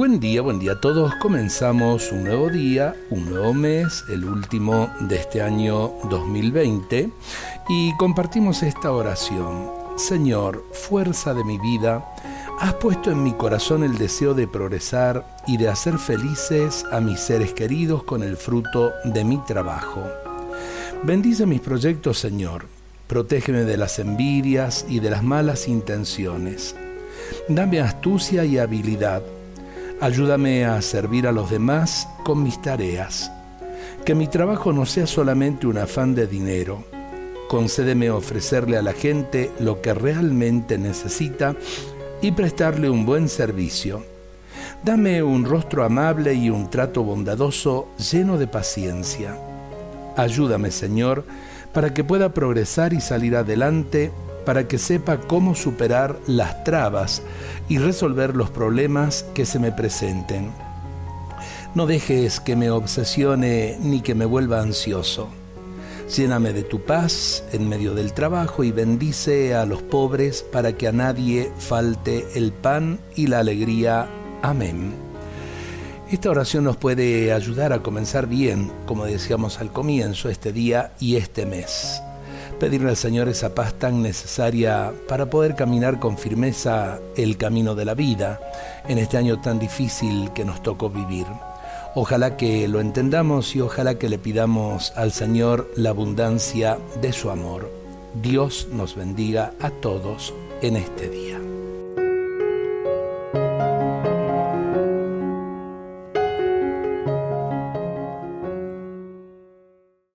Buen día, buen día a todos. Comenzamos un nuevo día, un nuevo mes, el último de este año 2020, y compartimos esta oración. Señor, fuerza de mi vida, has puesto en mi corazón el deseo de progresar y de hacer felices a mis seres queridos con el fruto de mi trabajo. Bendice mis proyectos, Señor. Protégeme de las envidias y de las malas intenciones. Dame astucia y habilidad Ayúdame a servir a los demás con mis tareas. Que mi trabajo no sea solamente un afán de dinero. Concédeme ofrecerle a la gente lo que realmente necesita y prestarle un buen servicio. Dame un rostro amable y un trato bondadoso lleno de paciencia. Ayúdame, Señor, para que pueda progresar y salir adelante para que sepa cómo superar las trabas y resolver los problemas que se me presenten. No dejes que me obsesione ni que me vuelva ansioso. Lléname de tu paz en medio del trabajo y bendice a los pobres para que a nadie falte el pan y la alegría. Amén. Esta oración nos puede ayudar a comenzar bien, como decíamos al comienzo, este día y este mes pedirle al Señor esa paz tan necesaria para poder caminar con firmeza el camino de la vida en este año tan difícil que nos tocó vivir. Ojalá que lo entendamos y ojalá que le pidamos al Señor la abundancia de su amor. Dios nos bendiga a todos en este día.